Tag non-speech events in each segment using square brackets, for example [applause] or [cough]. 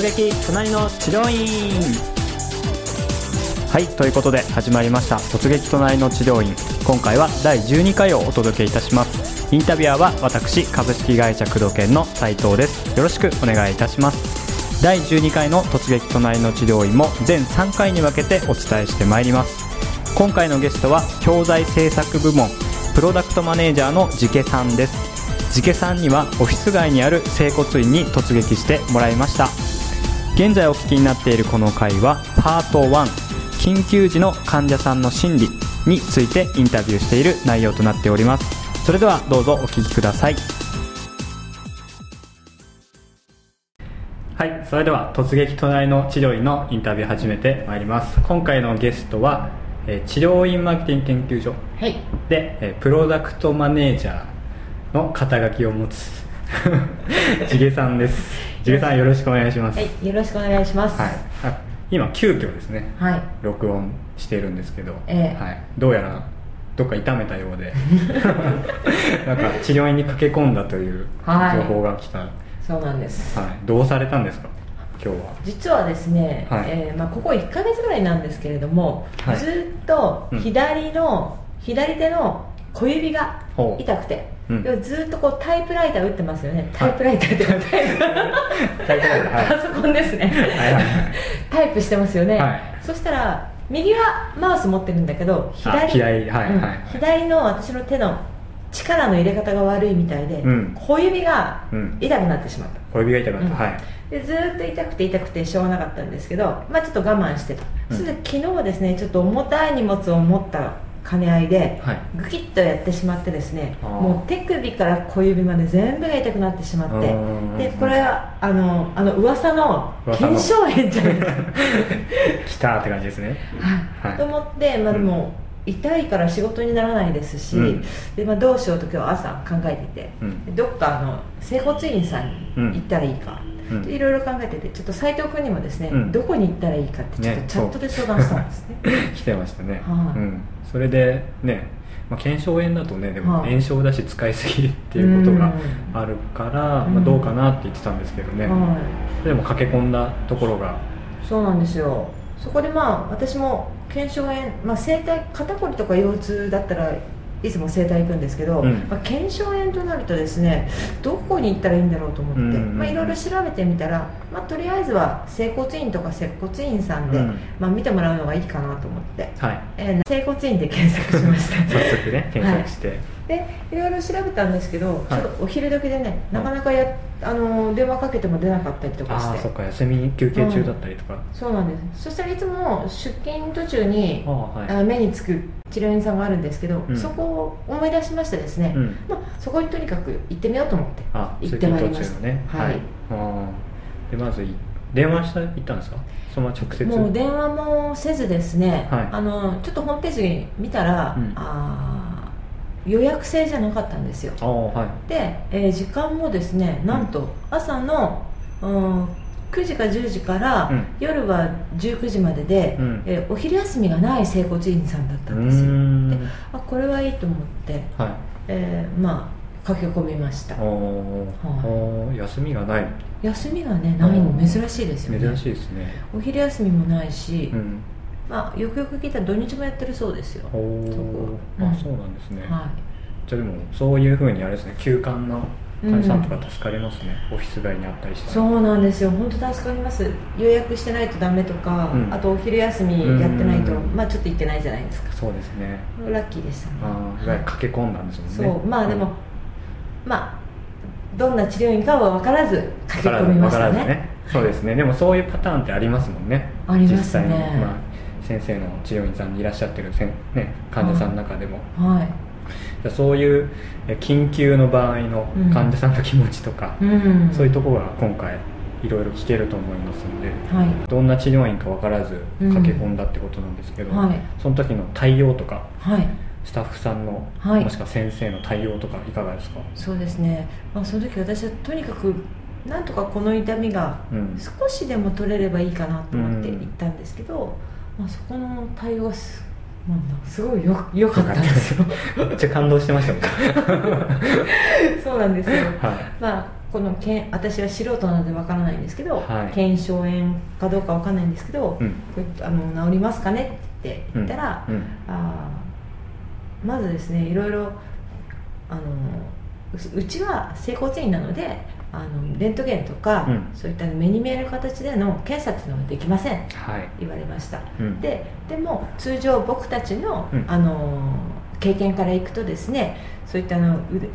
突撃隣の治療院。はいということで始まりました。突撃隣の治療院。今回は第12回をお届けいたします。インタビュアーは私株式会社工藤研の斉藤です。よろしくお願いいたします。第12回の突撃隣の治療院も全3回に分けてお伝えしてまいります。今回のゲストは教材制作部門プロダクトマネージャーのジケさんです。ジケさんにはオフィス街にある整骨院に突撃してもらいました。現在お聞きになっているこの回はパート1緊急時の患者さんの心理についてインタビューしている内容となっております。それではどうぞお聞きください。はいそれでは突撃隣の治療院のインタビュー始めてまいります。今回のゲストは、えー治療院マーケティング研究所はい。で、えープロダクトマネージャーの肩書きを持つ [laughs] 地毛さんです地毛さんよろしくお願いします。はい、よろしくお願いします。はい、あ今急遽ですねはい。録音しているんですけど、ええ。はい、どうやらどっか痛めたようで [laughs] なんか治療院に駆け込んだという情はい。報が来た、はいそうなんです。どうされたんですか今日は？実はですね、はい。えーまあ、ここ1ヶ月ぐらいなんですけれども、はい。ずっとうん。左の、左手の小指が痛くて、うん。ずっとこうタイプライター打ってますよね。タイプライターってタイプライター。はい。パソコンですね。はいはいタイプしてますよね。はい。そしたら、右はマウス持ってるんだけど、左あ左。の私の手の力の入れ方が悪いみたいで、うん。小指がうん。痛くなってしまった。小指が痛かった、うんはいでずーっと痛くて痛くてしょうがなかった。んですけど、まあ、ちょっと我慢してた、うん。それで昨日はですねちょっと重たい。荷物を持った兼ね合いで、はい。グキッとやってしまってですねもう手首から小指まで全部が痛くなってしまってうんでこれはあのあの噂の腱鞘炎じゃない。か [laughs] 来たって感じですね。はい。と思って、まあ、でも、痛いから仕事にならないですし、うん。でまあ、どうしようと今日朝考えていて、うん。どっかあの整骨院さんに行ったらいいか、うんでいろいろ考えててちょっと斉藤君にもですね、うん。どこに行ったらいいかってちょっねとチャットで相談したんですね。[laughs] 来てましたね、はい。うん、それでね、まあ、腱鞘炎だとねでもはい。炎症だし使いすぎっていうことがあるから、うん。まあ、どうかなって言ってたんですけどね、はそれでも駆け込んだところが。いそうなんですよ。そこでまあ私も腱鞘炎、まあ、整体肩こりとか腰痛だったらいつも整体行くんですけど、うん。まあ、腱鞘炎となるとですねどこに行ったらいいんだろうと思って、うんうんうん。まあ、いろいろ調べてみたら、まあ、とりあえずは整骨院とか接骨院さんで、うん。まあ、見てもらうのがいいかなと思って、はい。えー整骨院で検索しました。[laughs] 早速ね検索して、でいろいろ調べたんですけど、はい。ちょっとお昼時でねなかなかやあの電話かけても出なかったりとかして。ああそっか休み休憩中だったりとか、そうなんです。そしたらいつも出勤途中にああはい。あ目につく治療院さんがあるんですけど、うん。そこを思い出しましてですね、うん。まあ、そこにとにかく行ってみようと思ってあ行ってまいりました。ねはい。ああでまずい電話した行ったんですか？そのまま直接。もう電話もせずですね、はい。あのちょっとホームページ見たら、うん。あー予約制じゃなかったんですよ。ああはい。で、えー時間もですねなんと朝の、うん、9時か10時から、うん。夜は19時までで、うん。えーお昼休みがない整骨院さんだったうんですよ。であこれはいいと思って、はい。えーまあ駆け込みました。おー。おー。休みがない。休みがねないの珍しいですよね。珍しいですね。お昼休みもないし、うん。まあよくよく聞いたら土日もやってるそうですよ。そこあ、うん。そうなんですね、はじゃあでもそういうふうにあれですね休館の患者さんとか助かりますね、オフィス街にあったりしいたらそうなんですよ。本当助かります。予約してないとダメとか、うん。あとお昼休みやってないと、うんまあちょっと行ってないじゃないですか。そうですね。ラッキーでしたね。あ駆け込んだんですもんね。そう。まあでも、うん。まあどんな治療院かは分からず駆け込みましたね。わからずね。そうですね。でもそういうパターンってありますもんね。ありますね。実際に、まあ、先生の治療院さんにいらっしゃってるせん、ね、患者さんの中でも、はいそういうえ緊急の場合のうん患者さんの気持ちとか、うん。そういうところが今回いろいろ聞けると思いますのではい。どんな治療院か分からずうん。駆け込んだってことなんですけど、はい。その時の対応とかはい。スタッフさんの、はい。もしくは先生の対応とかいかがですか、そうですね、まあ、その時私はとにかくなんとかこの痛みがうん。少しでも取れればいいかなと思ってうん。行ったんですけど、まあ、そこの対応がすすごいよ良かったんですよ。めっちゃ感動してましたもんね。[laughs] そうなんですよ。はまあこのけん私は素人なのでわからないんですけど、はい。腱鞘炎かどうかわかんないんですけど、うん。これあの治りますかねって言ったら、うん。あーまずですねいろいろあのううちは整骨院なのであのレントゲンとか、うん。そういった目に見える形での検査っていうのはできません。はい。言われました。うん。ででも通常僕たちの,、うん。あの経験からいくとですねそういったあの腕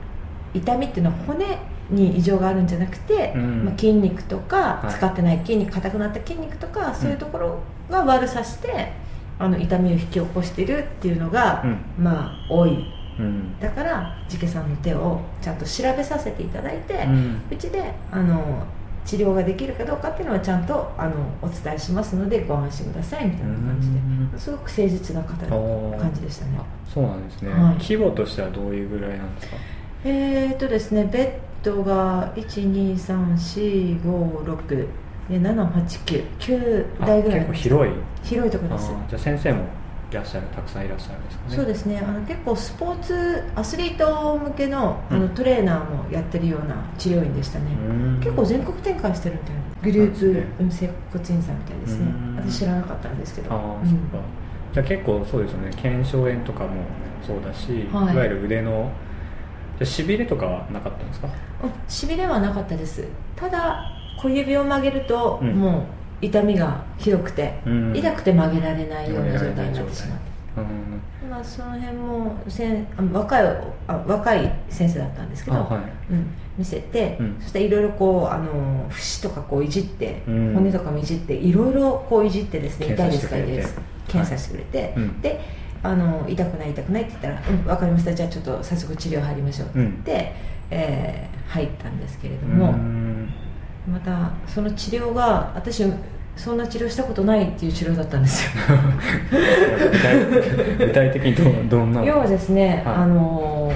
痛みっていうのは骨に異常があるんじゃなくて、うん。まあ、筋肉とか、はい。使ってない筋肉硬くなった筋肉とかそういうところが悪さして、あの痛みを引き起こしているっていうのが、うん。まあ多いうん。だからジケさんの手をちゃんと調べさせていただいて、ううんちであの治療ができるかどうかっていうのはちゃんとあのお伝えしますのでご安心くださいみたいな感じうん。ですごく誠実な方感じでしたね。あそうなんですね、はい。規模としてはどういうぐらいなんですか？えーとですねベッドが12345で7899あ台ぐらい結構広い。広いところです。じゃあ先生もいらっしゃるたくさんいらっしゃるんですかね。そうですね。あの結構スポーツアスリート向けのあのうんトレーナーもやってるような治療院でしたね、うん。結構全国展開してるみたいな。グループそうですね。うん整骨院さんみたいですね。うん。私知らなかったんですけど。ああ、うん。そっか。じゃあ結構そうですよね。腱鞘炎とかもそうだし、はい。い、わゆる腕のじゃあしびれとかはなかったんですか？しびれはなかったです。ただ小指を曲げると、うん。もう痛みがひどくて、うん。痛くて曲げられないような状態になってしまってうんまあ、その辺もせんあ若いあ若い先生だったんですけど、あはい。うん、見せて、うん。そしていろいろこうあの節とかこういじって、うん。骨とかもいじっていろいろこういじってですね痛い検ですか査してくれて。痛いです検査してくれて、うん。であの痛くない痛くないって言ったら「うん分かりました。じゃあちょっと早速治療入りましょう」って言って、えー入ったんですけれども、うんまたその治療が私そんな治療したことないっていう治療だったんですよ。[laughs] 具体的にどうどんな要はですね、はい。あの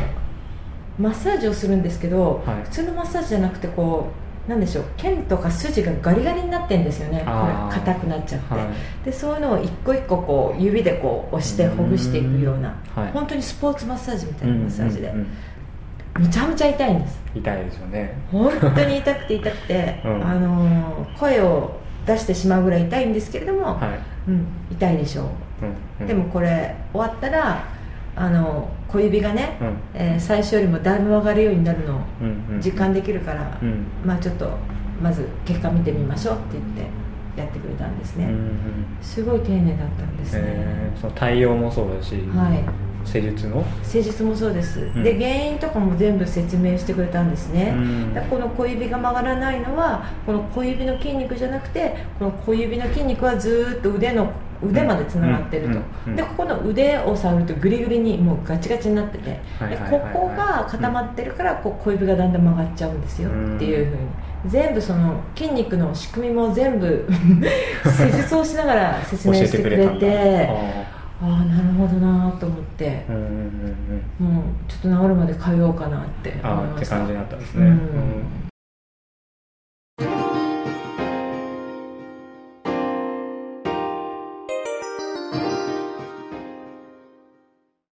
マッサージをするんですけど、はい。普通のマッサージじゃなくてこうなんでしょう腱とか筋がガリガリになってんですよね。硬くなっちゃって、はい。でそういうのを一個一個こう指でこう押してほぐしていくようなうん。はい。本当にスポーツマッサージみたいなマッサージで、うんうんうんむちゃむちゃ痛いんです。痛いですよね。本当に痛くて痛くて、うん。あの声を出してしまうぐらい痛いんですけれども、はい、うん、痛いでしょう。うんうん、でもこれ終わったらあの小指がね、うん。えー最初よりもだいぶ曲がるようになるのをうんうん。実感できるから、うん。まあちょっとまず結果見てみましょうって言ってやってくれたんですね、うんうん。すごい丁寧だったんですね、えーその対応もそうだし、はい施術の？施術もそうです、ん。で原因とかも全部説明してくれたんですね、うん。だこの小指が曲がらないのはこの小指の筋肉じゃなくてこの小指の筋肉はずーっと腕の腕までつながってると、うん。でここの腕を触るとグリグリにもうガチガチになってて、はいでここが固まってるからこう小指がだんだん曲がっちゃうんですようんっていうふうに。全部その筋肉の仕組みも全部 [laughs] 施術をしながら説明してて。くれてあああなるほどなと思って。ーうんうんうんうん。もうちょっと治るまで通おうかなって思いました。感じになったんですね、うん。うん